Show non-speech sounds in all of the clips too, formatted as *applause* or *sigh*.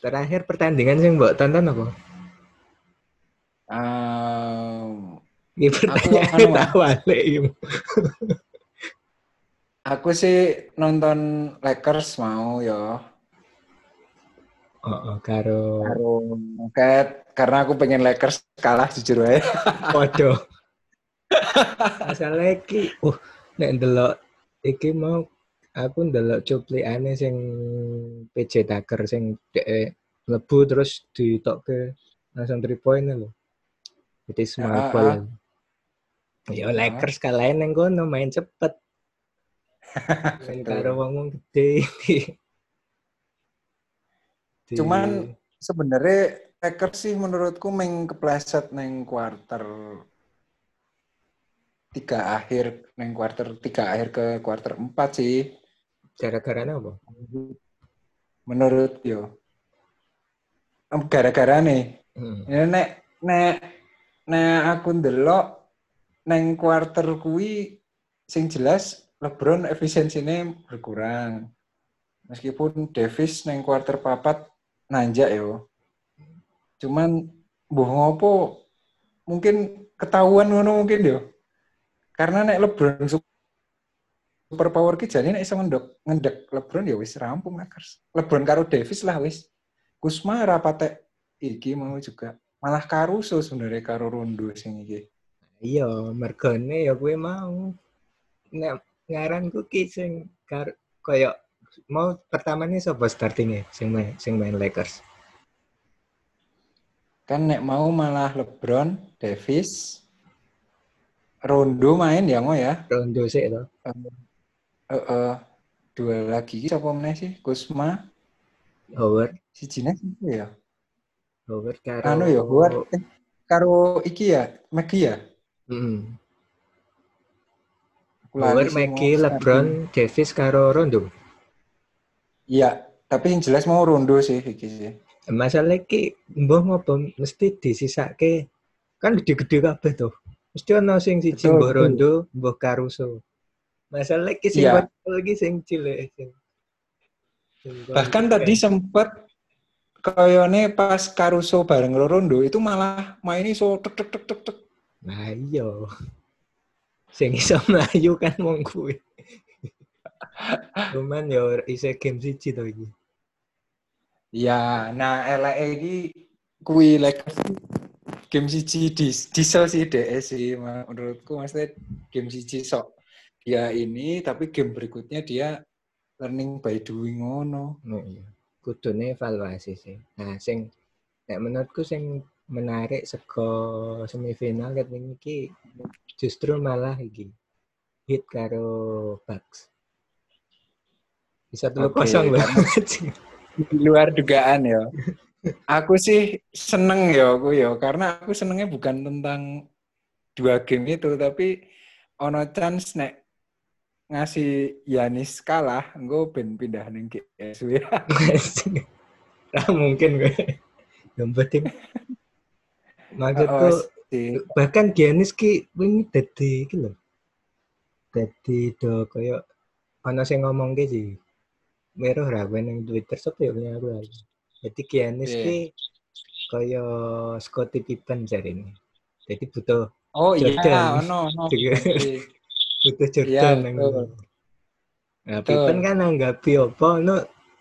Terakhir pertandingan sing mbok tonton apa? Um, Aku pertanyaan tak balik iki. *laughs* aku sih nonton Lakers mau ya. Oh, oh, karo Karo karena aku pengen Lakers kalah jujur aja. *laughs* Waduh. *laughs* Masalah iki, uh, nek ndelok iki mau aku ndelok cuplikane sing PJ Tucker sing dhek mlebu terus ditokke langsung 3 point lho. Jadi small Ah, ball. ah. Ya Lakers kalahin nang kono main cepet. *laughs* Sing karo wong gede. Cuman sebenarnya Lakers sih menurutku main kepleset neng quarter tiga akhir neng quarter tiga akhir ke quarter empat sih gara-gara apa? menurut yo gara-gara nih Hmm. Ya, nek nek nek aku ndelok neng quarter kuwi sing jelas LeBron efisiensinya berkurang. Meskipun Davis neng quarter papat nanjak yo. Cuman mbuh ngopo mungkin ketahuan ngono mungkin yo. Karena nek LeBron su- super power ki jadi nek iso ngendok ngendek LeBron ya wis rampung Lakers. LeBron karo Davis lah wis. Kusma rapate iki mau juga malah Caruso sebenarnya karo Rondo sing iki. Iya, mergane ya gue mau. Nek ngaranku ki sing kar koyo mau pertama nih sapa startingnya sing main sing main Lakers. Kan nek mau malah LeBron, Davis, Rondo main ya mau ya. Rondo sih to. Eh, eh, dua lagi iki sapa meneh sih? Kusma, Howard, si Cina ya. Howard karo Anu ya, Howard eh, karo iki ya, Maggie ya. Hmm. Aku lali Howard, Maggie, LeBron, Davis karo Rondo. Iya, tapi yang jelas mau Rondo sih iki sih. Masalah ki mbah ngopo mesti disisake kan gede-gede kabeh tuh. Mesti ana sing siji mbah. Rondo, mbah Caruso. Masalah ki sing Iya. lagi sing cilik sing. sing Bahkan konsisten. tadi sempat kayaknya pas Caruso bareng Rondo itu malah main iso tek tek tek tek tek. Nah iya. Sing iso mlayu kan wong kuwi. Cuman ya isih game siji to iki. Ya, nah elek iki kuwi Lakers game siji di diesel sih DS sih menurutku maksudnya game siji sok dia ini tapi game berikutnya dia learning by doing ngono. Oh iya. Kudune evaluasi sih. Nah, sing nek menurutku sing menarik sego semifinal ket iki justru malah iki hit karo Bucks. Bisa telu Oke, kosong loh. Di luar dugaan ya. Aku sih seneng ya aku ya karena aku senengnya bukan tentang dua game itu tapi ono chance nek ngasih Yanis kalah, gue ben pindah ning GSW. Nah, *laughs* mungkin gue. Yang penting maksudku Oh, bahkan Giannis ki wingi dadi iki lho. Dadi do koyo ana sing ngomong ki sih. Meruh ra ning Twitter sapa ya punya aku. Jadi Giannis Iya. ki koyo Scottie Pippen jarine. Jadi butuh Oh iya, ono ono. *laughs* Butuh Iya, Jordan nang betul. Nah. Pippen kan anggapi apa no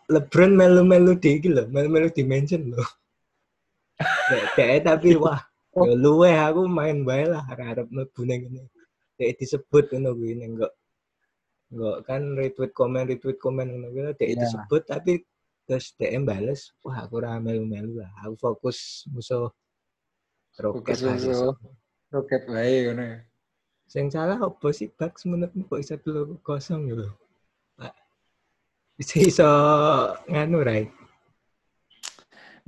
LeBron melu-melu di iki lho, melu-melu dimension lho. *laughs* Dek- tapi *laughs* wah, ya luwe aku main bae lah arep mlebu ning ngene. Dek disebut ngono kuwi ning kok. Enggak kan retweet komen retweet komen ngono kuwi dek Iya. disebut tapi terus dek bales, wah aku ora melu-melu lah. Aku fokus musuh roket Fokus musuh. Roket wae ngono. ya. Sing salah apa sih Bucks menurutmu kok bisa telu kosong gitu? Pak. Bisa iso nganu? Nek,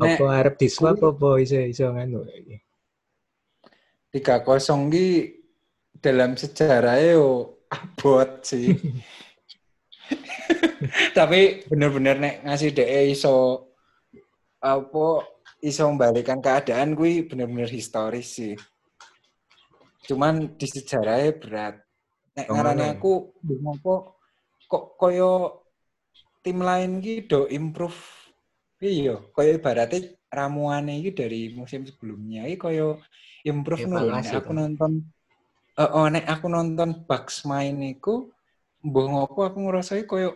Apa arep di swap apa iso iso nganu iki? 3-0 ki dalam sejarah yo abot sih. *laughs* Tapi bener-bener nek ngasih DE iso apa iso membalikan keadaan kuwi bener-bener historis sih. Cuman di sejarahnya berat. Nek Oh, ngarane aku ngopo kok koyo tim lain ki do improve Iya, kaya ibaratnya ramuan ini dari musim sebelumnya ini kaya improve Nek aku nonton eh oh, nek aku nonton Bugs main iku mbah ngopo aku ngrasai kaya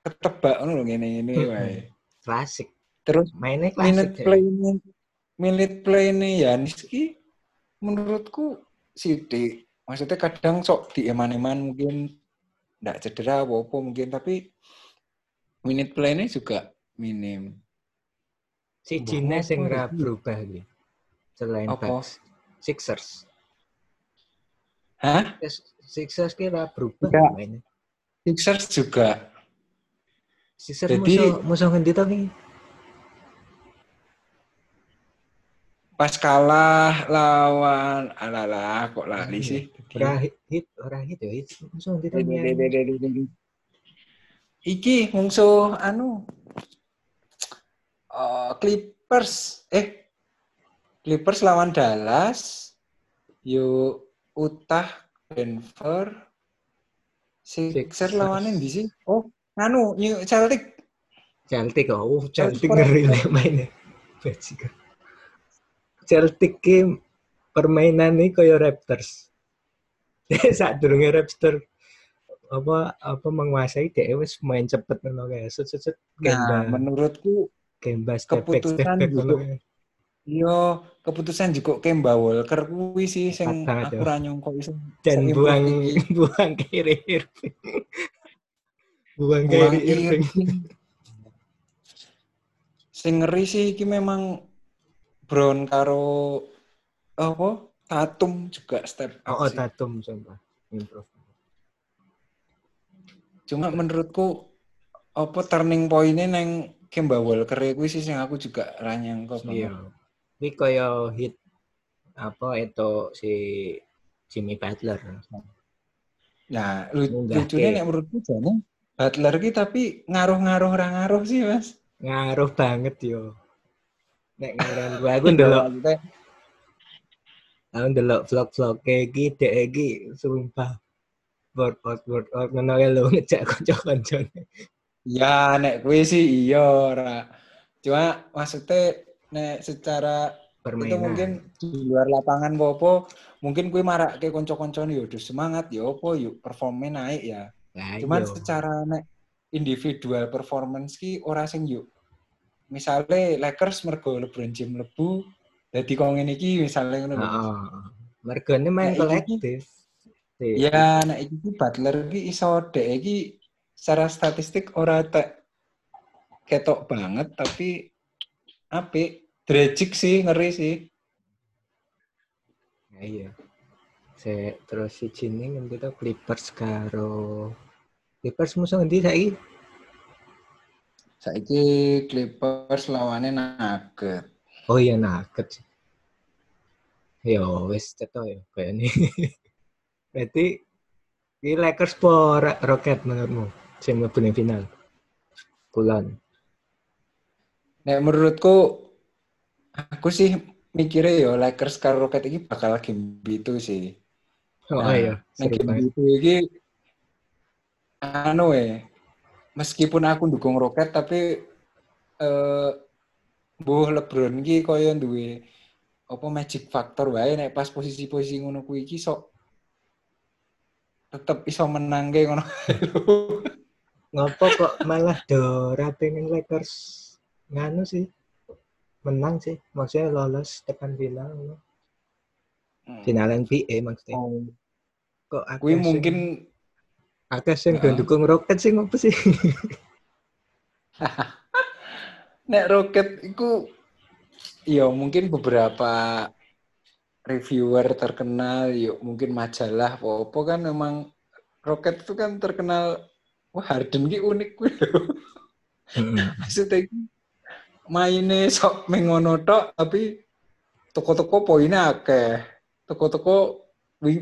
ketebak ngono lho ngene-ngene wae. Klasik. Terus Mainnya klasik. minute ya. play minute play ini Yanis ki menurutku sidik. Maksudnya kadang sok di eman-eman mungkin ndak cedera apa-apa mungkin tapi minute play ini juga minim. Si Cina sing iki? ra berubah gitu. Selain Apa? Bucks. Sixers. Hah? Sixers kira berubah Enggak. mainnya. Sixers juga. Sixers Jadi- musuh musuh ngendi to nih? Pas kalah lawan alalah kok lali sih. Ora hit, ora hit ya hit. Musuh nih? Iki musuh anu eh, Clippers eh Clippers lawan Dallas yuk Utah Denver Sixers Sixers. lawan di sih oh anu New Celtic Celtic oh Celtic ngeri mainnya. Bajingan. Celtic ki permainan ini kaya Raptors. *laughs* Saat durunge Raptors apa apa menguasai dia wis main cepet ngono kae. Set set set nah menurutku kemba step back step keputusan back kae. yo keputusan juga Kemba Walker kuwi sih sing aku ra nyangka iso dan buang buang *laughs* Irving. buang Irving. Irving. Sing ngeri sih iki memang Brown karo apa? Tatum juga step up Oh, oh sih. Tatum sumpah. Improve. Cuma menurutku apa turning point-nya neng Kemba Walker kuwi sih sing aku juga ra nyangka Iya. Ini kaya hit apa itu si Jimmy Butler. Nah, lucunya nek menurutku jane Butler ki tapi ngaruh-ngaruh ra ngaruh sih, Mas. Ngaruh banget yo. Nek ngaran gua aku ndelok Maksudnya, aku ndelok vlog-vlog kayak iki dek iki sumpah workout workout ngono ya lho ngejak kanca-kancane. Ya, nek kuwi sih iya ora. Cuma maksudnya nek secara itu Permainan. mungkin di luar lapangan popo mungkin kuwi marak ke konco-koncone yo udah semangat yo opo yuk performnya naik ya. Lah, Cuman iya. secara nek individual performance ki ora sing yuk. Misalnya Lakers mergo LeBron James lebu dadi kok ngene iki misalnya ngono. Heeh. Mergane main Nah, iki- kolektif. Ya, nek iki Butler ki iso dek iki secara statistik ora tek ketok banget tapi apik. Dragic sih ngeri sih. Ya, iya. Se terus si ngendi to Clippers karo Clippers musuh ngendi saiki? Saiki Clippers lawannya Nugget. Oh iya Nuggets. Yo wis ceto ya kayaknya. *laughs* Berarti ini Lakers po Ra- Rocket menurutmu? Sing mlebu final. Kulon. Nek menurutku aku sih mikirnya ya Lakers karo Rocket ini bakal game itu sih. Oh Nah, iya, Nek game itu iki anu ya. Meskipun aku dukung Rocket tapi eh Buh LeBron ki kaya duwe apa magic factor wae nek pas posisi-posisi ngono kuwi iki sok tetep iso menang ke ngono. *laughs* Ngopo kok malah do rapi ning Lakers nganu sih? Menang sih, maksudnya lolos tekan final. Final NBA maksudnya. Oh, Kok sing- mungkin akeh sing Heeh. dukung Rocket sih ngopo *laughs* sih? Nek Rocket itu ya mungkin beberapa reviewer terkenal, yuk mungkin majalah apa kan memang Rocket itu kan terkenal wah Harden ki unik kuwi lho. *laughs* Maksudnya maine sok mengono tok tapi toko-toko poinnya akeh. Toko-toko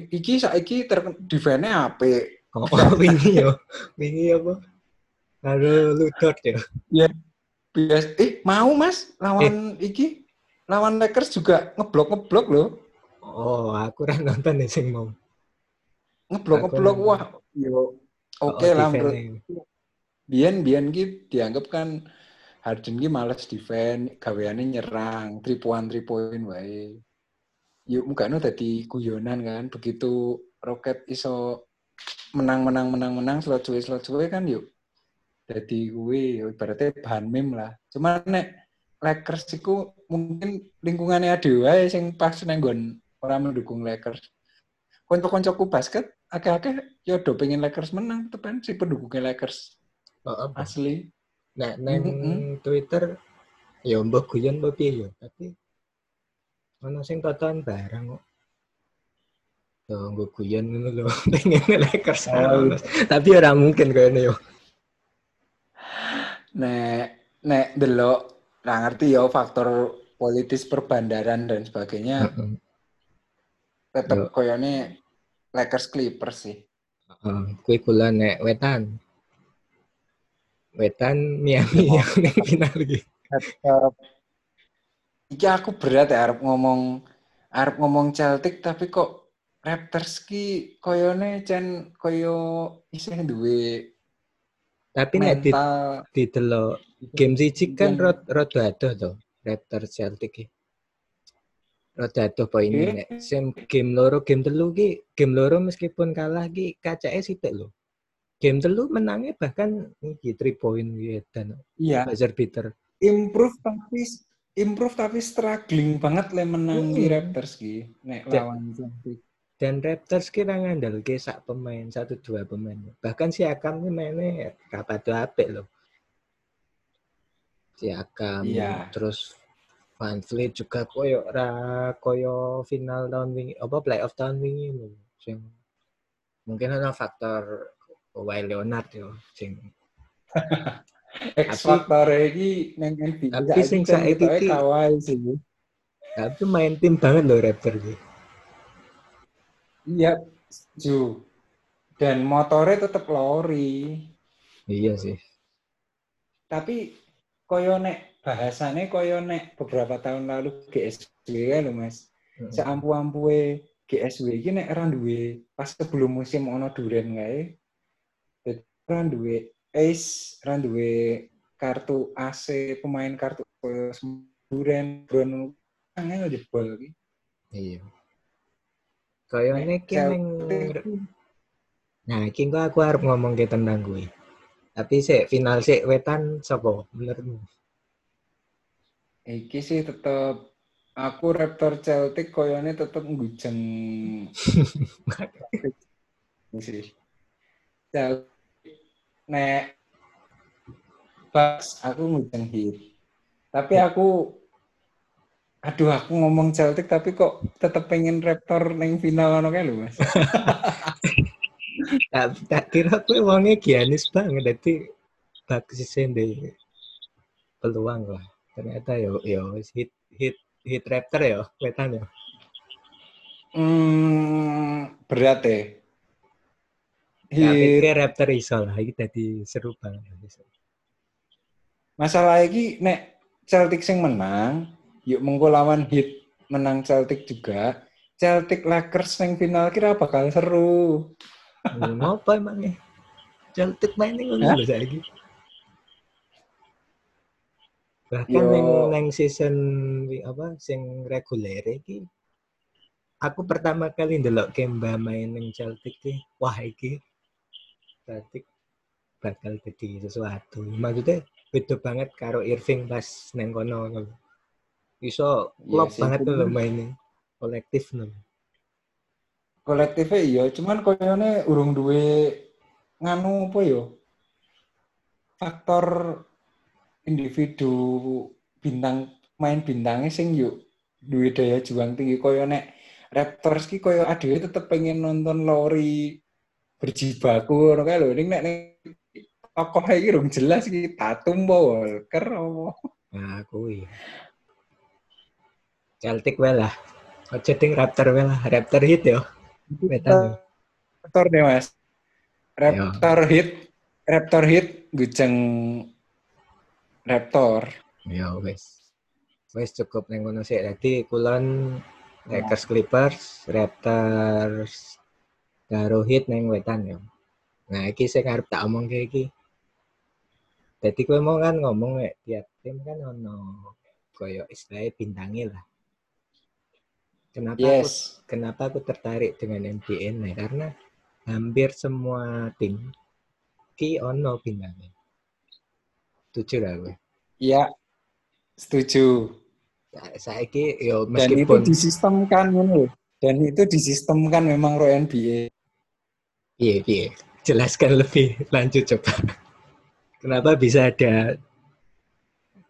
iki saiki terken defense-nya apik. Oh, *laughs* oh wingi yo. Wingi apa? Karo Ludort ya. Bias eh mau Mas lawan iki lawan Lakers juga ngeblok-ngeblok loh. Oh, aku ora nonton nih sing mau. ngeblok Aku ngeblok nonton. wah yo oke Oh, lah menurut Bian Bian ki dianggap kan Harden ki males defend, gaweane nyerang, three point wae. Yuk mukanya tadi guyonan kan, begitu Rocket iso menang menang menang menang slot cuy slot cuy kan yuk. Jadi gue ibaratnya bahan meme lah. Cuma nek Lakers itu mungkin lingkungannya ada wae sing pas nenggon orang mendukung Lakers. Konco-koncoku basket akeh-akeh ya do pengen Lakers menang tepan si pendukungnya Lakers. Oh, apa? Asli. Nah, neng Mm-mm. Twitter ya mbok guyon mbok piye ya, tapi ono sing totoan barang kok. Yo mbok guyon ngono lho, pengen Lakers kalah. Tapi ora mungkin kayaknya yo. Nek nek delok nggak ngerti ya faktor politis perbandaran dan sebagainya Yo. koyone Lakers Clippers sih. Heeh, kuwi kula nek wetan. Wetan Miami yang ning final iki. Iki aku berat ya arep ngomong arep ngomong Celtic tapi kok Raptors ki koyone cen koyo isih duwe Tapi nek di didelok game siji kan Yang- rod rada adoh to, Raptors Celtic iki. Rada adoh poinnya nek sing game loro game telu ki game loro meskipun kalah ki kacake sithik lho. Game telu menangnya bahkan iki 3 point gitu dan iya buzzer beater. improve tapi improve tapi struggling banget le menang di Hmm. Raptors ki nek lawan Celtic. Dan Raptors kira ngandel ke sak pemain, satu dua pemain. Bahkan si Akam ini mainnya rapat apik loh. Si Akam, Iya. terus Van Vliet juga koyo ra koyo final tahun wingi, apa playoff tahun wingi loh. Sing mungkin ada faktor Kawhi Leonard yo sing *laughs* X Tapi- factor iki neng NBA tapi sing saiki ki- kawai sih. tapi main tim banget loh Raptors iki. Iya, setuju. Dan motornya tetap lori. Iya sih. Tapi koyo nek bahasane koyo nek beberapa tahun lalu GSW ya lho Mas. Seampu-ampue GSW iki nek ora duwe pas sebelum musim ono duren kae. Dadi ora duwe ace, ora duwe kartu AC, pemain kartu duren, Brown angel jebol iki. Iya. Celtic ning Nah, iki engko aku arep ngomong ke tentang gue. Tapi sik final sik wetan sapa menurutmu? Iki sih tetep aku Raptor Celtic koyone tetep ngujeng *laughs* Ini sih. Celtic nek pas aku ngujeng hit. Tapi aku aduh aku ngomong Celtic tapi kok tetep pengen Raptor neng final ono kae lho Mas. *laughs* tak, tak kira kowe wonge Giannis banget dadi bagus di peluang lah. Ternyata yo yo hit hit hit Raptor yo wetan yo. Hmm, berat ya. Tapi Hit Raptor iso lah iki dadi seru banget. masalah iki nek Celtic sing menang, yuk mengko lawan hit menang Celtic juga. Celtic Lakers yang final kira bakal seru. Ngopo emangnya? Celtic main ning Hah? ngono lho saiki. Bahkan Yo. neng neng season apa sing reguler iki aku pertama kali ndelok Kemba main ning Celtic ki, wah iki Celtic bakal jadi sesuatu. Maksudnya beda banget karo Irving pas neng kono. Iso klop Iya sih, banget tuh mainnya. Kolektif lho. Kolektifnya iya, cuman koyone urung duwe nganu apa yo? Faktor individu bintang main bintangnya sing yuk duwe daya juang tinggi koyo nek Raptors ki koyo adewe tetep pengen nonton Lori berjibaku ngono kae lho ning nek ning tokoh iki urung jelas iki Tatum apa Walker apa. Nah, kuwi. Celtic wae lah. Ding Raptor wae lah. Raptor hit yo. Yo. Raptor deh Mas. Raptor hit, Raptor hit gujeng Raptor. Ya wis. Wis cukup ning ngono sik. Dadi kulon Lakers Clippers, Raptors karo hit ning wetan yo. Nah, iki sing arep tak omongke iki. Jadi kowe mau kan ngomong ya tiap tim kan ono koyo istilahnya bintangnya lah. Kenapa aku Yes. kenapa aku tertarik dengan NBA nah karena hampir semua tim ki ono bintangnya. Setuju lah gue. Iya. Setuju. Sa- Saiki yo Dan itu meskipun disistemkan lho. Dan itu disistemkan memang ro NBA. iya iya jelaskan lebih lanjut coba. Kenapa bisa ada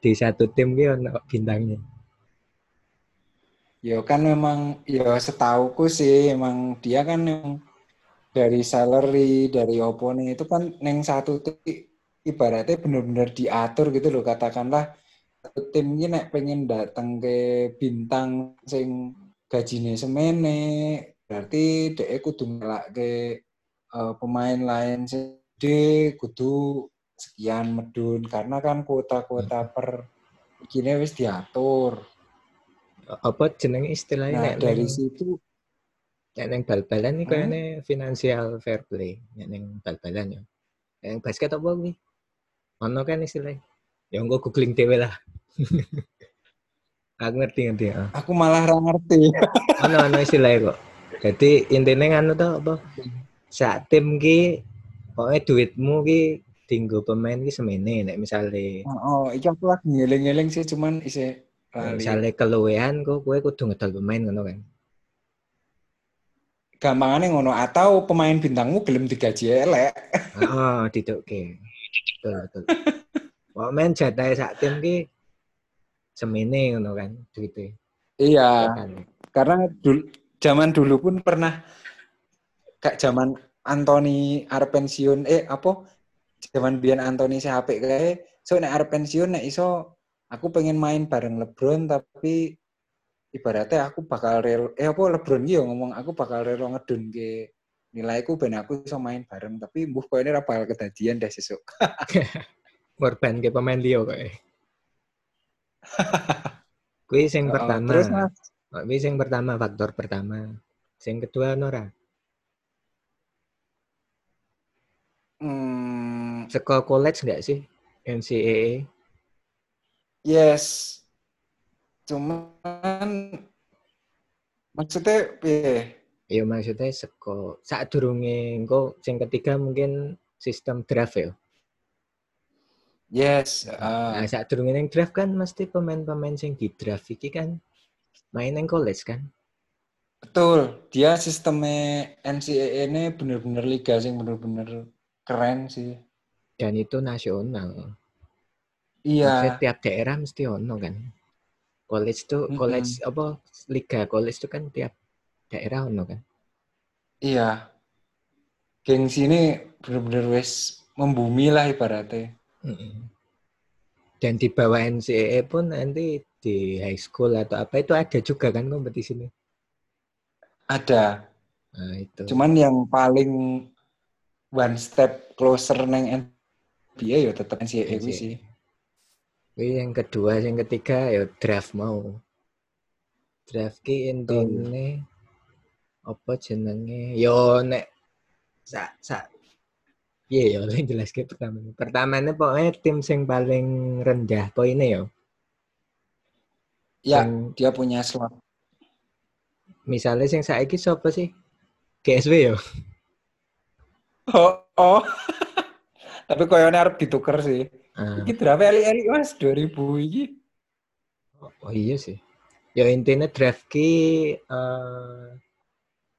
di satu tim ki ono bintangnya? Ya kan memang ya setauku sih emang dia kan yang dari salary dari opone itu kan neng satu tim ibaratnya benar-benar diatur gitu loh katakanlah tim ini nek pengen datang ke bintang sing gajine semene berarti dhek kudu ke pemain lain gede kudu sekian medun karena kan kuota-kuota per gini wis diatur. Apa jenenge istilahnya Nah, nek dari neng- situ nek neng bal-balan iki Hmm? kayaknya financial fair play nek neng bal-balan ya. Yang basket apa kuwi? Ono kan istilahnya. Ya engko googling dhewe lah. *laughs* Aku ngerti ngerti. ah. aku malah ra ngerti. *laughs* Ono ono istilahnya kok. Jadi intinya nganu tuh apa? Sak tim ki pokoknya duitmu ki tinggal pemain ki semene nek misale Oh, iki aku lagi ngeling-ngeling sih cuman isih lali. misale keluwean kok kowe kudu ngedol pemain ngono kan. Gampangane ngono atau pemain bintangmu gelem digaji elek. Oh, *laughs* didukke. Betul betul. Pokoknya jatah sak tim ki semene ngono kan duitnya. Iya, Kan. karena dulu, zaman dulu pun pernah kayak zaman Anthony arep pensiun eh apa zaman biyen Anthony HP kae so nek arep pensiun nek iso aku pengen main bareng LeBron tapi ibaratnya aku bakal relo eh apa LeBron yo ngomong aku bakal relo ngedun ke nilaiku ben aku iso main bareng tapi mbuh koyo ini ra bakal kedadian deh sesuk. *laughs* Korban ke pemain Leo kok. *laughs* Kuwi sing Oh, pertama. Terus Mas, Kuwi sing pertama faktor pertama. Sing kedua Nora. hmm, Sekolah college enggak sih? NCAA. Yes. Cuman maksudnya piye? Ya maksudnya seko saat durunge engko sing ketiga mungkin sistem draft ya. Yes, Nah, ah, saat durunge ning draft kan mesti pemain-pemain sing di draft iki kan main ning college kan. betul. Dia sistemnya NCAA ini bener-bener liga sing bener-bener keren sih. Dan itu nasional. Maksudnya Iya, tiap daerah mesti ono kan. College tuh Mm-mm. college apa liga college tuh kan tiap daerah ono kan. iya. Gengsi ini bener-bener wes membumi lah ibaratnya. Mm-mm. Dan di bawah NCAA pun nanti di high school atau apa itu ada juga kan kompetisinya. Ada. Nah, itu. Cuman yang paling one step closer neng NBA ya tetap NCAA NCAA. sih. Yang kedua, yang ketiga ya draft mau. Draft ki intine apa jenenge? Yo nek sak sak Iya ya, yang *laughs* jelas ke pertama. Pertamanya pokoknya tim sing paling rendah poinnya ya. Ya, Sing- dia punya slot. misalnya sing saiki siapa sih? GSW ya. Oh, oh. *laughs* Tapi koyonya harus ditukar sih. Ah, Iki berapa eli-eli mas? 2000 iki. oh iya sih. Ya intinya draft ki eh,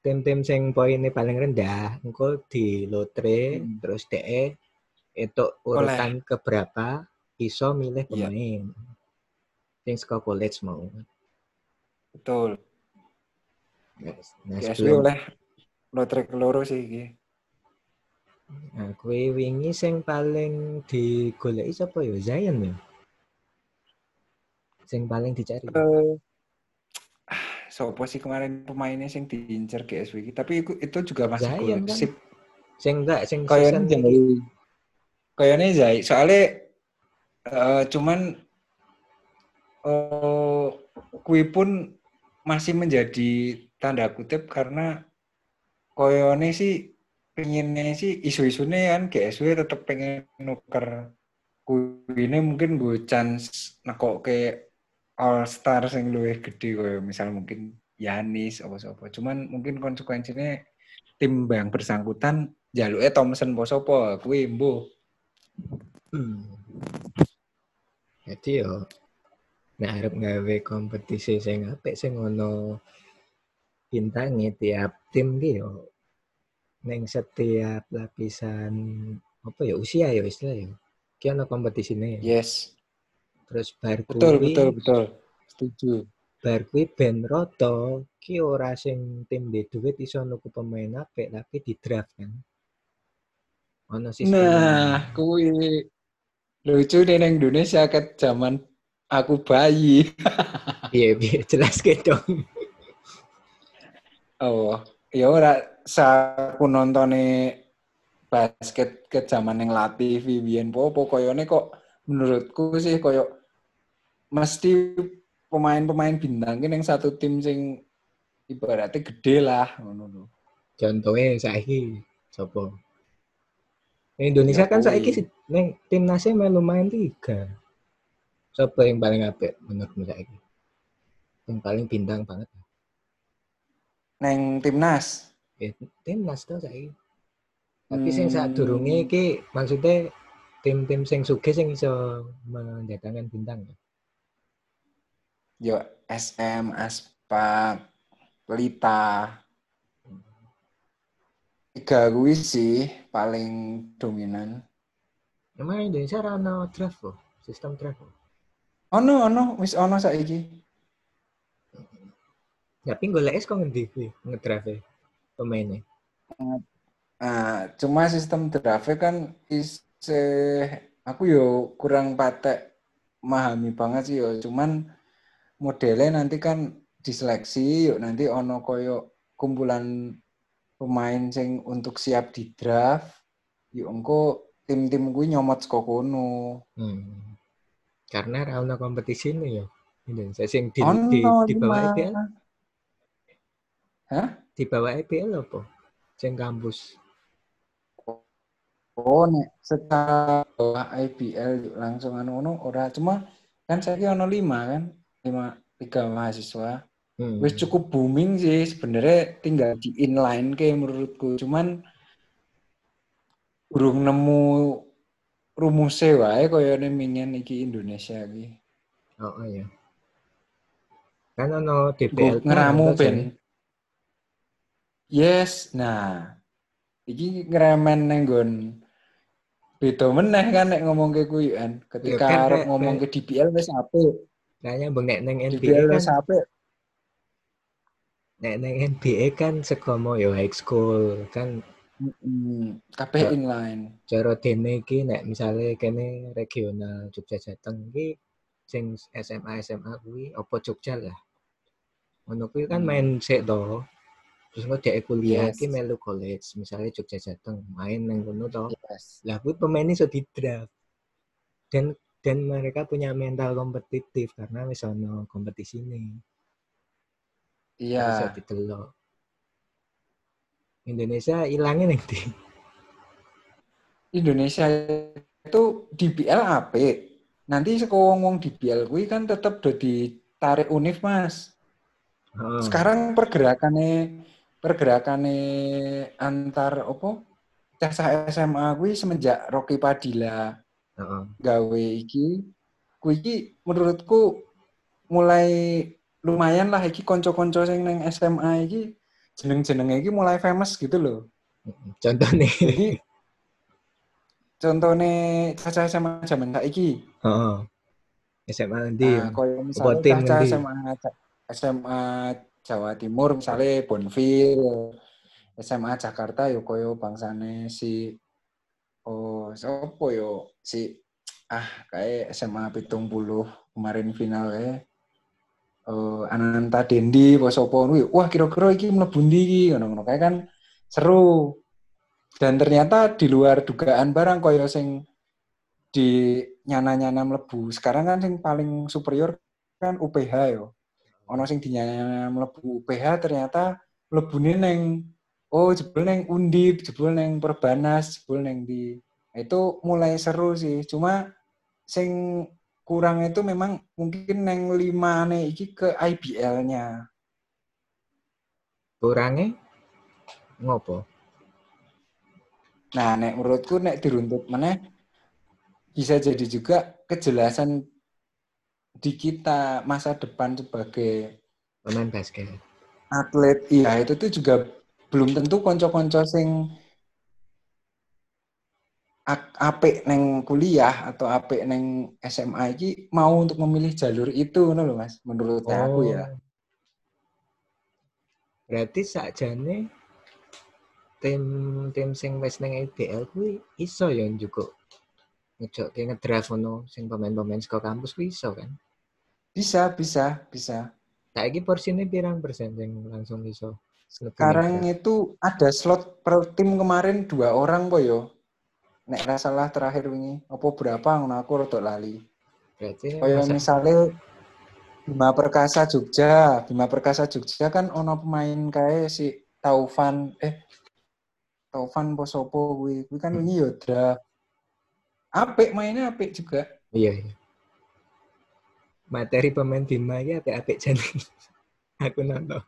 tim-tim sing poinnya paling rendah, engko di lotre Hmm. terus DE itu urutan keberapa iso milih Iya. pemain. Sing sekolah college mau. Betul. Nah, GSW sebelum oleh lotre keloro sih iki. Nah, kue wingi sing paling digoleki sapa ya? Zion ya. Sing paling dicari. Eh, ah, sopo sih kemarin pemainnya sing diincer GSW iki, tapi itu, itu juga masih Zion kan? gosip. Sing enggak sing Kayaknya jangan iki. kayaknya Zai. Soalnya eh, cuman eh kui pun masih menjadi tanda kutip karena koyone sih pengennya sih isu-isunya kan GSW tetap pengen nuker ini mungkin gue chance nekok ke all star yang luwih gede koyo misal mungkin Yanis apa apa cuman mungkin konsekuensinya tim yang bersangkutan jaluknya Thompson apa apa kuwi mbuh Hmm. Jadi yo nek arep gawe kompetisi sing apik sing ono bintange tiap tim yo ning setiap lapisan apa ya usia ya istilah ya. Ki ono kompetisine. yes Terus bar betul kuwi- betul betul setuju bar kuwi ben rata ki ora sing tim di duit iso nuku pemain apik tapi di draft kan. Ono sistem. nah kuwi lucu nih neng Indonesia ket zaman aku bayi *laughs* Iya, iya jelas gitu. oh ya ora saku nontone basket ke zaman yang latih Vivian Popo koyone kok menurutku sih koyo mesti pemain-pemain bintang yang satu tim sing ibaratnya gede lah ngono. Contohnya saiki sapa? Indonesia Ya kan saiki si- ning timnasnya melu main tiga. Siapa yang paling apik menurutmu saiki? Yang paling bintang banget. Neng timnas Ya, timnas tuh saiki. Tapi sing Hmm. saat durunge iki maksudnya tim-tim sing sugih sing iso mendatangkan bintang. ya? yo SM Aspak Pelita tiga gue sih paling dominan Emang Indonesia ora ono draft kok, sistem draft. kok. ono ono wis ono saiki Tapi golek kok ngendi kuwi ngedraft pemainnya. Nah, cuma sistem draft kan is aku yo kurang patek memahami banget sih yo. Cuman modelnya nanti kan diseleksi yuk nanti ono koyo kumpulan pemain sing untuk siap di draft. Yuk engko tim-tim gue nyomot saka kono. Hmm. Karena ra kompetisi ini ya. Indonesia sing di, Ono di, di bawah lima. IPL, Hah? di bawah IPL apa? Sing kampus. Oh, nek secara bawah IBL yuk langsung anu ono ora cuma kan saya ono lima kan lima tiga mahasiswa Hmm. wis cukup booming sih sebenarnya tinggal di inline kayak menurutku cuman burung nemu rumusnya wae kaya mingen iki Indonesia iki Oh, oh ya. Kan ono DPL Gue ngeramu kan, ben yes nah iki ngeremen nenggon beda meneh kan nek ngomong ke kuwi kan ketika Ya, kan, arep ngomong ke DBL wis apik Kayaknya bang nek neng NBA DBL kan, wis apik nek neng NBA kan sekomo yo high school kan Mm, Ya. inline cara dene iki nek misale kene regional Jogja Jateng iki sing SMA SMA kuwi apa Jogja lah. Ngono kuwi kan Hmm. main sik to. Terus engko dhek kuliah Yes. iki melu college, misalnya Jogja Jateng, main nang kono to. yes Lah kuwi pemain iso di draft. Dan dan mereka punya mental kompetitif karena ono kompetisi ini. Bisa iya didelok. Indonesia ilangnya nih di. Indonesia itu DBL apik. Nanti seko wong-wong DBL kuwi kan tetep do ditarik univ, Mas. Oh, Sekarang pergerakannya pergerakannya antar opo cah SMA kuwi semenjak Rocky Padilla heeh. gawe iki kuwi iki menurutku mulai lumayan lah iki konco-konco sing neng SMA iki jeneng-jenenge iki mulai famous gitu loh. Contohnya, Jadi contohnya caca SMA zaman saiki. heeh. SMA nanti. Nah, koyo tim misalnya caca? SMA SMA Jawa Timur misalnya Bonfil, SMA Jakarta yo koyo bangsane si oh sopo yo si ah kayak SMA pitung puluh kemarin final ya. Oh, Ananta Dendi, apa sopo kuwi. Wah, kira-kira iki mlebu ndi ngono-ngono kayak kan seru. Dan ternyata di luar dugaan barang koyo sing di nyana-nyana mlebu. Sekarang kan sing paling superior kan UPH yo. Ono sing di nyana mlebu UPH ternyata mlebune neng oh jebul neng Undip, jebul neng Perbanas, jebul neng di Nah, itu mulai seru sih. Cuma sing kurang itu memang mungkin neng lima nih iki ke IBL-nya. Kurangnya ngopo? Nah, nek menurutku nek diruntut mana bisa jadi juga kejelasan di kita masa depan sebagai pemain basket. Atlet, iya itu tuh juga belum tentu konco-konco sing apik neng kuliah atau apik neng SMA ini mau untuk memilih jalur itu ngono loh Mas menurut oh. aku ya. Berarti sakjane tim tim sing wis ning IBL kuwi iso ya juga ngejokke ngedraft ngono sing pemain-pemain sekolah kampus kuwi iso kan? Bisa, bisa, bisa. Saiki porsinya pirang persen yang langsung iso? Sekarang itu ada slot per tim kemarin dua orang kok yo. Nek salah terakhir ini, apa berapa ngono aku rada lali. Berarti Kayak misalnya Bima Perkasa Jogja, Bima Perkasa Jogja kan ono pemain kayak si Taufan eh Taufan Posopo gue, gue kan ini ya draft. Apik mainnya apik juga. Iya, iya. Materi pemain Bima ya apik-apik jan. *laughs* Aku nonton.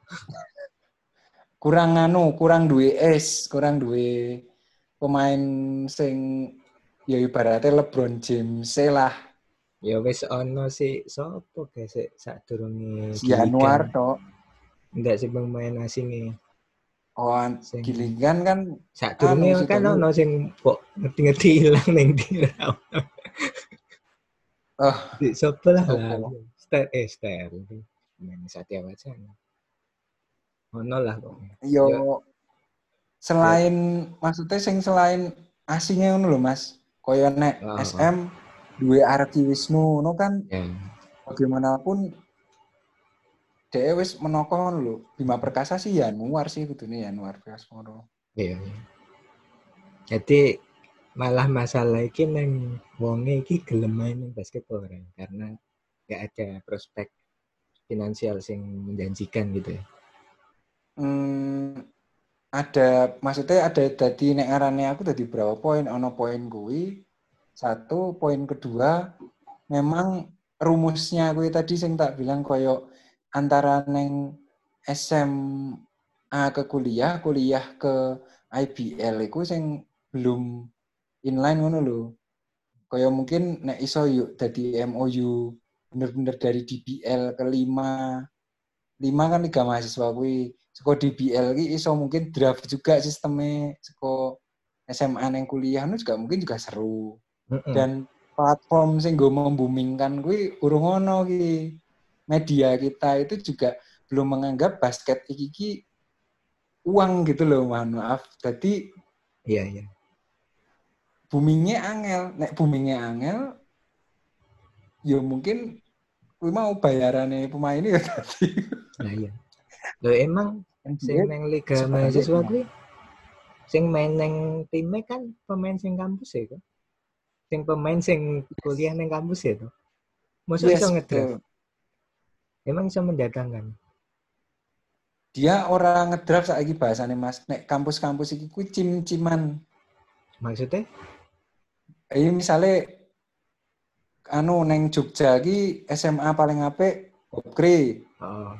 Kurang anu, kurang duwe es, kurang duwe pemain sing ya ibaratnya LeBron James lah. Ya wis ono si sopo guys sadurunge Januar tok. Enggak sih pemain asing nih. Oh, sing gilingan kan sadurunge anu, kan ono sing kok ngerti-ngerti ilang ning ndi *laughs* Oh, di sapa lah. Ster eh ster. Main Satya Wacana. Ono lah kok. Yo, Yo selain Yo. maksudnya sing selain asingnya ngono lho Mas. Koyo nek oh, SM dua Arki Wisnu no kan yeah. bagaimanapun dia wis menoko lho Bima Perkasa sih ya nuar sih nih ya nuar Priasmoro. Iya, iya. Jadi malah masalah iki neng wonge iki gelem main basketball kan karena gak ada prospek finansial sing menjanjikan gitu ya. Hmm, ada maksudnya ada tadi nek arane aku tadi berapa poin ono poin gue satu poin kedua memang rumusnya gue tadi sing tak bilang koyo antara neng SMA ke kuliah, kuliah ke IBL itu sing belum inline ngono lho. Kaya mungkin nek iso yuk dari MOU bener-bener dari DBL ke 5 5 kan tiga mahasiswa kuwi. Seko DBL ki iso mungkin draft juga sistemnya seko SMA neng kuliah nu juga mungkin juga seru. Mm -hmm. Dan platform sing gue membumingkan kuwi urung ono ki media kita itu juga belum menganggap basket iki uang gitu loh mohon maaf jadi iya iya boomingnya angel nek boomingnya angel ya mungkin gue mau bayarannya pemain ini ya tadi nah iya lo emang sing neng liga mahasiswa gue sing main neng timnya kan pemain sing kampus ya kan sing pemain sing kuliah neng kampus ya tuh maksudnya yes, ngedraft Emang bisa mendatangkan? Dia orang ngedraft lagi bahasanya mas. Nek kampus-kampus ini ku cim-ciman. Maksudnya? Ini misalnya anu neng Jogja lagi SMA paling apik Bobkri. Oh.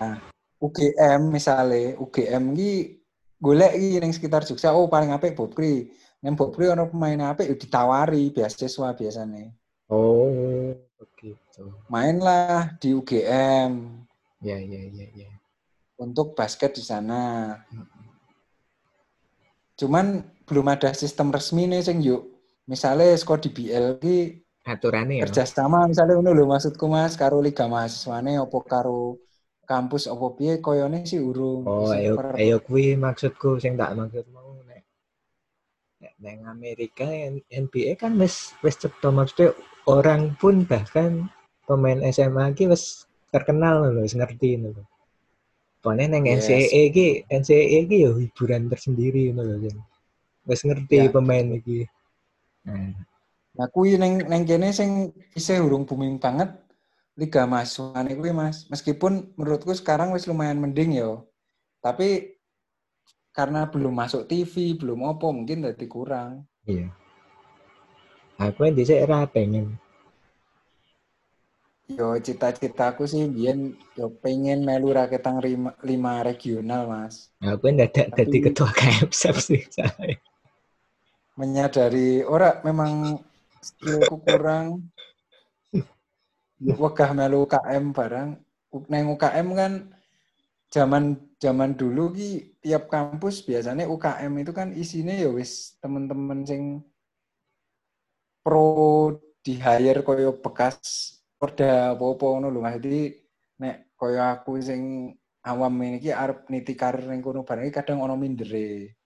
Nah, UGM misalnya, UGM ki golek iki ning sekitar Jogja oh paling apik Bobkri. Neng Bobkri ono pemain apik ya ditawari beasiswa biasanya. Oh begitu. Mainlah di UGM. Ya, ya, ya, ya. Untuk basket di sana. Cuman belum ada sistem resmi nih sing yuk. Misalnya skor di BL ki aturannya ya. Kerjasama misalnya ngono lho maksudku Mas karo liga mahasiswane opo karo kampus opo piye koyone sih urung. Oh, ayo ayo kuwi maksudku sing tak maksud mau nek nek nang Amerika NBA kan wis wis cetha maksudnya orang pun bahkan pemain SMA ki wis terkenal loh, wis ngerti loh. Pokoknya neng yes. NCAA ki, NCAA ki ya hiburan tersendiri kan. Wis ngerti ya. pemain iki. Nah, nah kuwi neng neng kene sing isih urung booming banget liga mahasiswa kuwi Mas. Meskipun menurutku sekarang wis lumayan mending ya. Tapi karena belum masuk TV, belum opo mungkin jadi kurang. Iya aku yang dhisik ora pengen yo cita-citaku sih biyen yo pengen melu raketang lima, lima regional, Mas. Aku ndak dadi ketua KMSF sih saya. Menyadari ora memang skillku kurang wegah melu UKM barang neng UKM kan zaman zaman dulu ki tiap kampus biasanya UKM itu kan isinya ya wis temen-temen sing pro di hire koyo bekas Porda apa-apa ngono lho. Jadi nek koyo aku sing awam ini ki arep niti karir ning kono barang kadang ono mindere.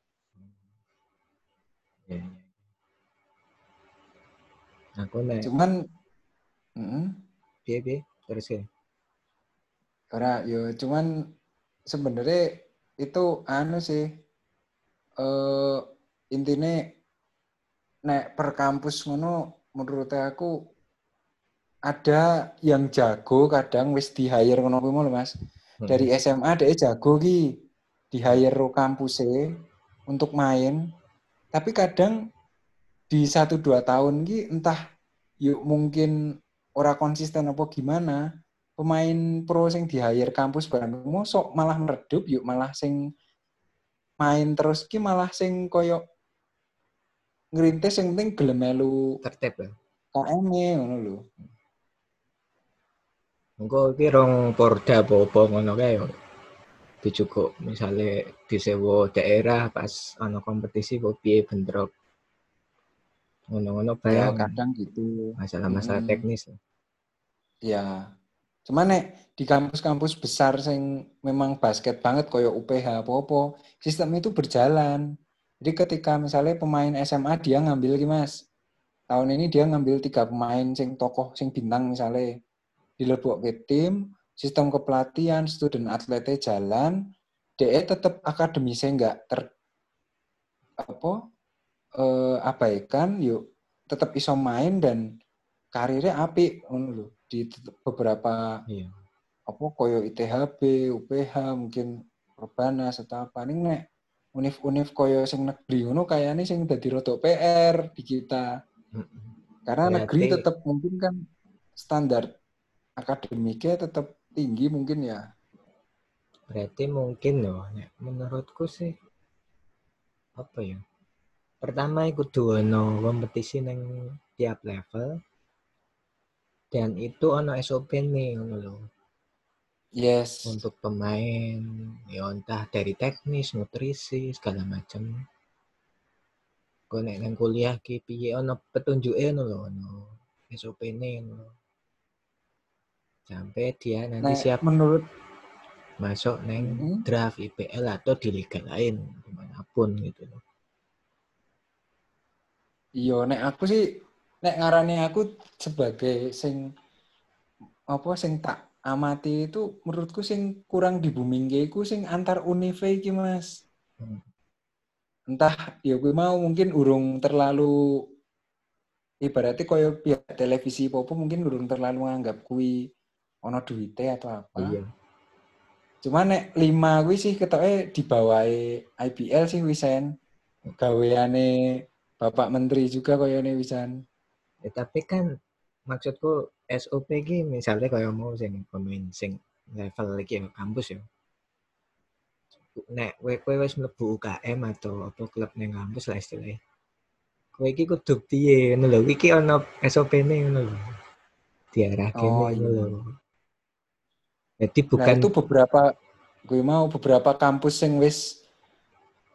Ya. Aku nek Cuman heeh. piye piye terus ya. Ora yo cuman sebenarnya itu anu sih eh intinya nek per kampus ngono menurut aku ada yang jago kadang wis di hire ngono kuwi lho Mas. Hmm. Dari SMA dia jago ki di hire ro kampusnya untuk main. Tapi kadang di satu dua tahun ki entah yuk mungkin ora konsisten apa gimana pemain pro sing di hire kampus bareng mosok malah meredup yuk malah sing main terus ki malah sing koyo ngerintis sing penting gelem melu Tertib ya. KM ngono lho. Engko iki rong Porda apa-apa ngono kae yo. Dicukup misalnya disewa daerah pas ana kompetisi kok piye bentrok. Ngono-ngono Ya kadang gitu. masalah-masalah Mm. teknis. Ya. Cuman nek di kampus-kampus besar sing memang basket banget koyo UPH apa-apa, sistem itu berjalan. Jadi ketika misalnya pemain SMA dia ngambil ki Mas. Tahun ini dia ngambil tiga pemain sing tokoh sing bintang misalnya dilebok ke tim, sistem kepelatihan, student atletnya jalan, DE tetap akademisnya nggak ter apa eh, abaikan, yuk tetap iso main dan karirnya apik ngono lho di beberapa Iya. apa koyo ITHB, UPH, mungkin Perbanas atau apa ning nek univ-univ koyo sing negeri ngono kayaknya sing dadi rodok PR di kita. Karena Berarti- negeri tetap mungkin kan standar akademiknya tetap tinggi mungkin ya. Berarti mungkin loh, menurutku sih apa ya? Pertama iku kudu ono kompetisi neng tiap level dan itu ono SOP nih lho. Yes. Untuk pemain ya entah dari teknis, nutrisi, segala macam. Kok nek nang kuliah ki piye ono petunjuke ngono lho, ono SOP nih ngono. Sampai dia nanti Nek siap menurut masuk neng Mhm. draft IPL atau di liga lain di mana pun gitu loh. Iya, nek aku sih nek ngarani aku sebagai sing apa sing tak amati itu menurutku sing kurang di booming iku sing antar univ iki Mas. Hmm. Entah ya kuwi mau mungkin urung terlalu ibaratnya koyo pihak televisi apa mungkin urung terlalu nganggap kuwi ono duite atau apa. Iya. Cuma nek lima kuwi sih ketoke di bawahi IPL sih wisen. Gaweane Bapak Menteri juga koyone wisan. Ya, tapi kan maksudku SOP ki misalnya kayak mau sing pemain sing level iki ya, kampus ya. Nek kowe kowe wis mlebu UKM atau apa klub ning kampus lah istilahnya. Kowe iki kudu piye ngono lho. Iki ono SOP-ne ngono lho. Diarahke Oh, ngono iya. lho. Jadi Nah, bukan itu beberapa gue mau beberapa kampus sing wis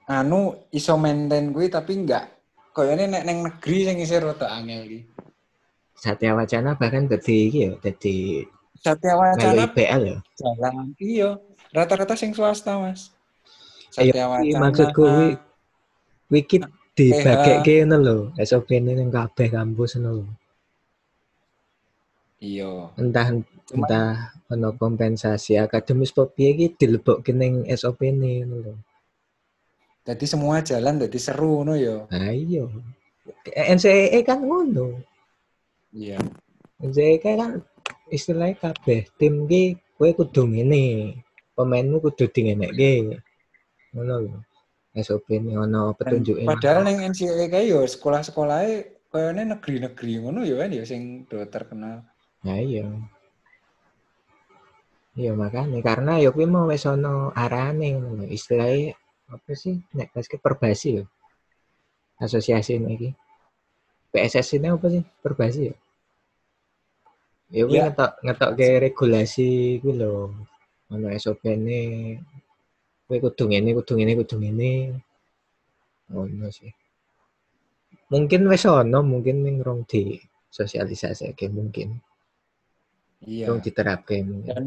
anu iso maintain gue tapi enggak koyone nek neng negeri sing isih rada angel iki. Satya Wacana bahkan dadi iki ya, dadi Satya Wacana IPL ya. jalan iya rata-rata sing swasta Mas. Satya Wacana. maksudku kuwi wiki PH. dibageke ngono lho. SOP-ne ning kabeh kampus ngono lho. Iya. entah Cuma- entah ono kompensasi akademis apa piye iki dilebokke ning SOP-ne ngono lho. Jadi semua jalan jadi seru ngono ya. Nah iya. NCEE kan ngono. Iya. NCEE kan istilahnya kabeh tim ki kowe kudu ngene. Pemainmu kudu dingenekke. Ngono lho. SOP-ne ono Dan petunjuke. padahal neng NCAA kae yo sekolah-sekolahnya koyone negeri-negeri ngono ya kan ya sing do terkenal. Nah iya. Iya makanya karena ya kuwi mau wis ana arane ngono. Istilahnya apa sih nek basket perbasi ya. Asosiasi ini iki. PSS ini apa sih? Perbasi ya. Ya kuwi Ya. ngetok ngetok ke regulasi kuwi lho. Ono SOP-ne. Kuwi kudu ngene, kudu ngene, kudu ngene. Ngono sih. Mungkin wis ono, mungkin ning rong di sosialisasi mungkin. Iya. Rong diterapke mungkin. Dan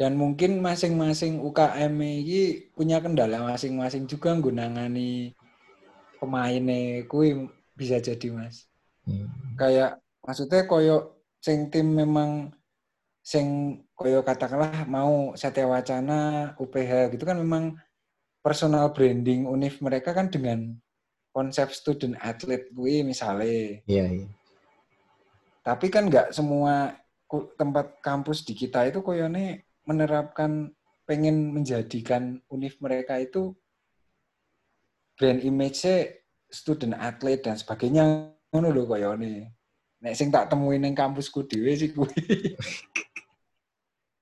dan mungkin masing-masing UKM ini punya kendala masing-masing juga nggunangani pemainnya kui bisa jadi mas Hmm. kayak maksudnya koyo sing tim memang sing koyo katakanlah mau Satya Wacana UPH gitu kan memang personal branding univ mereka kan dengan konsep student athlete kui misalnya Iya, iya. tapi kan nggak semua tempat kampus di kita itu koyone menerapkan pengen menjadikan univ mereka itu brand image-nya student athlete dan sebagainya ngono lho koyone. Nek sing tak temuin ning kampusku dhewe sih kuwi. *laughs*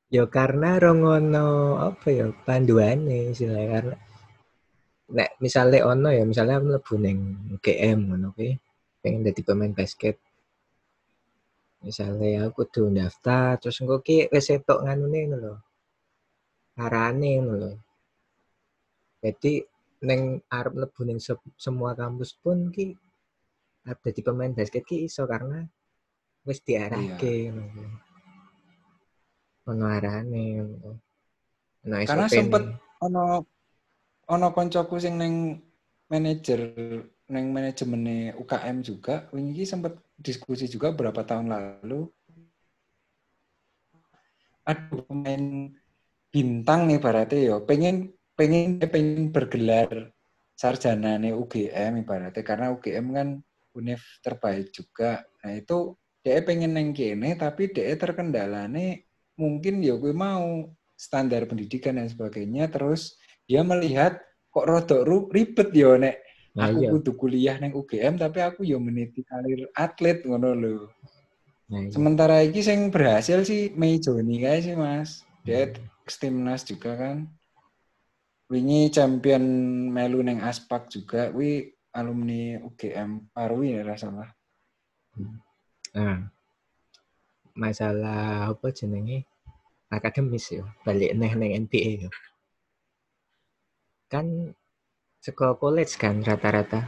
Ya karena rongono apa ya panduane istilahnya karena nek misalnya ono ya misalnya mlebu ning GM ngono kuwi pengen dadi pemain basket. Misalnya aku kudu daftar terus engko ki wis etok nganune ngono lho. Arane ngono lho. Jadi neng arep mlebu ning se- semua kampus pun ki arep dadi pemain basket ki iso karena wis diarahke ngono kuwi. Ono arane ngono. Ono Karena sempet ono ono koncoku sing neng manajer neng manajemennya UKM juga wingi sempat diskusi juga beberapa tahun lalu. Aduh pemain bintang ibaratnya ya. Pengen pengen pengen bergelar sarjana nih UGM ibaratnya. Karena UGM kan univ terbaik juga. Nah itu dia pengen neng kene tapi dia terkendala nih mungkin ya gue mau standar pendidikan dan sebagainya. Terus dia melihat kok rodok ribet ya nek Nah, aku iya. kudu kuliah neng UGM tapi aku ya meniti karir atlet ngono lho. Nah, iya. Sementara iki sing berhasil sih Mei Joni kae sih Mas. Dia timnas juga kan. Wingi champion melu neng Aspak juga. Wi alumni UGM Parwi ya salah. Nah, masalah apa jenenge akademis ya balik neh neng NBA ya kan sekolah college kan rata-rata?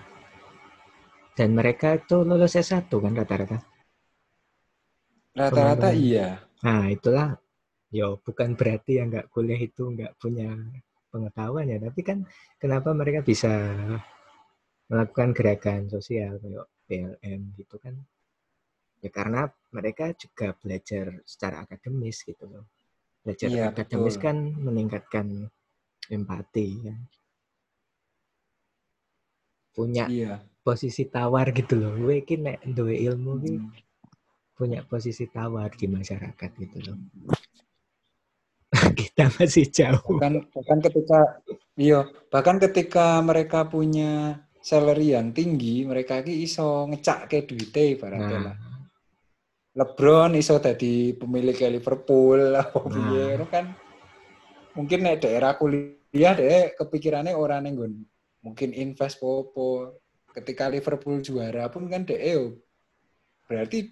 Dan mereka itu lulus S1 kan rata-rata? Rata-rata iya. nah itulah. Ya bukan berarti yang nggak kuliah itu nggak punya pengetahuan ya. Tapi kan kenapa mereka bisa melakukan gerakan sosial kayak PLM gitu kan? Ya karena mereka juga belajar secara akademis gitu loh. Belajar Iya, akademis betul. kan meningkatkan empati ya. Punya Iya. posisi tawar gitu loh gue iki nek duwe ilmu ki Hmm. punya posisi tawar di masyarakat gitu loh *laughs* kita masih jauh Bahkan bahkan ketika iya, bahkan ketika mereka punya salary yang tinggi, mereka ki iso ngecak ke duite ibaratnya nah lah. LeBron iso tadi pemilik Liverpool *laughs* apa Nah. kan mungkin nek daerah kuliah deh kepikirannya orang nenggon mungkin invest popo ketika Liverpool juara pun kan yo. Berarti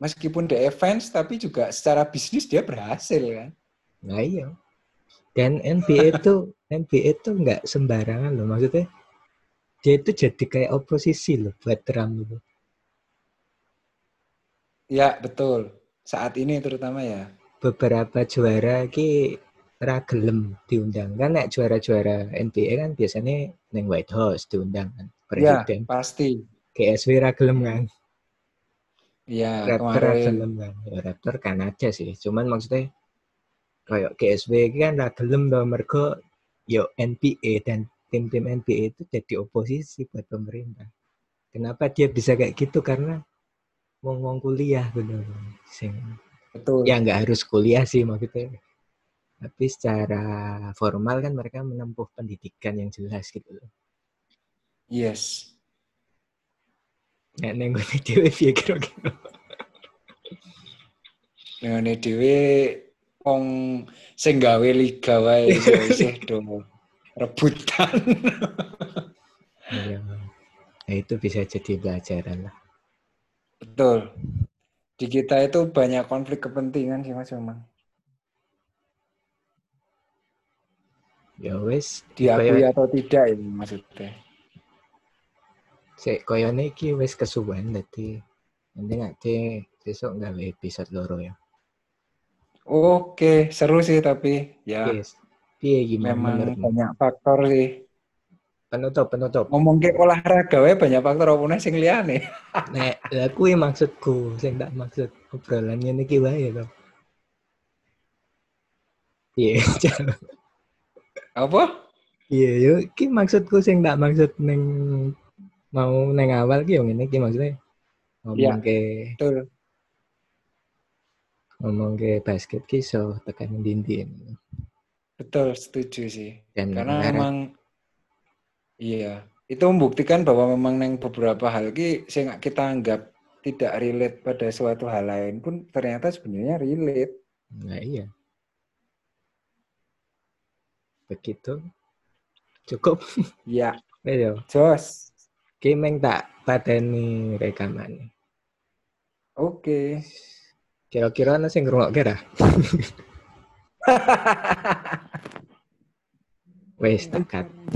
meskipun deh fans tapi juga secara bisnis dia berhasil kan? Nah iya. Dan NBA itu *laughs* NBA itu nggak sembarangan loh. Maksudnya dia itu jadi kayak oposisi loh buat Trump itu. Ya betul. Saat ini terutama ya. Beberapa juara ki ra gelem diundang. Kan nek juara-juara NBA kan biasanya neng White House diundang kan ya presiden. pasti. GSW ra gelem kan? Ya Raptor ra gelem kan? Ya Raptor Kanada sih. Cuman maksudnya kayak GSW kan ra gelem to mergo yo NBA dan tim-tim NBA itu jadi oposisi buat pemerintah. Kenapa dia bisa kayak gitu? Karena wong-wong kuliah bener sing betul. Ya nggak harus kuliah sih maksudnya tapi secara formal kan mereka menempuh pendidikan yang jelas gitu loh yes nek neng gue dhewe piye kira-kira Dengan dhewe wong sing gawe liga wae *laughs* isih do rebutan. Iya. Nah, itu bisa jadi pelajaran lah. Betul. Di kita itu banyak konflik kepentingan sih Mas memang. Ya wis, Diakui kaya atau tidak ini maksudnya. sik koyone iki wis kesuwen dadi nanti nanti besok gawe episode loro ya. Oke, seru sih tapi ya Yes. Piye gimana memang menurutmu? banyak faktor sih. Penutup, penutup. Ngomong ke olahraga wae banyak faktor apa sing liyane. *laughs* Nek, lah kuwi maksudku, sing tak maksud obrolan ngene iki wae to. Iya, *laughs* Apa? iya yo iki maksudku sing tak maksud neng mau neng awal ki yo ngene iki maksudnya ngomong Iya. ke Betul. ngomong ke basket ki iso tekan dinding Betul, setuju sih. dan Karena ngarep- memang iya, itu membuktikan bahwa memang neng beberapa hal ki sing kita anggap tidak relate pada suatu hal lain pun ternyata sebenarnya relate. Nah iya. Begitu. Cukup. *laughs* Ya, Ayo. jos. Ki meng tak pateni rekaman. Oke. Kira-kira ana sing ngrungokke ra? *laughs* Wes tekat.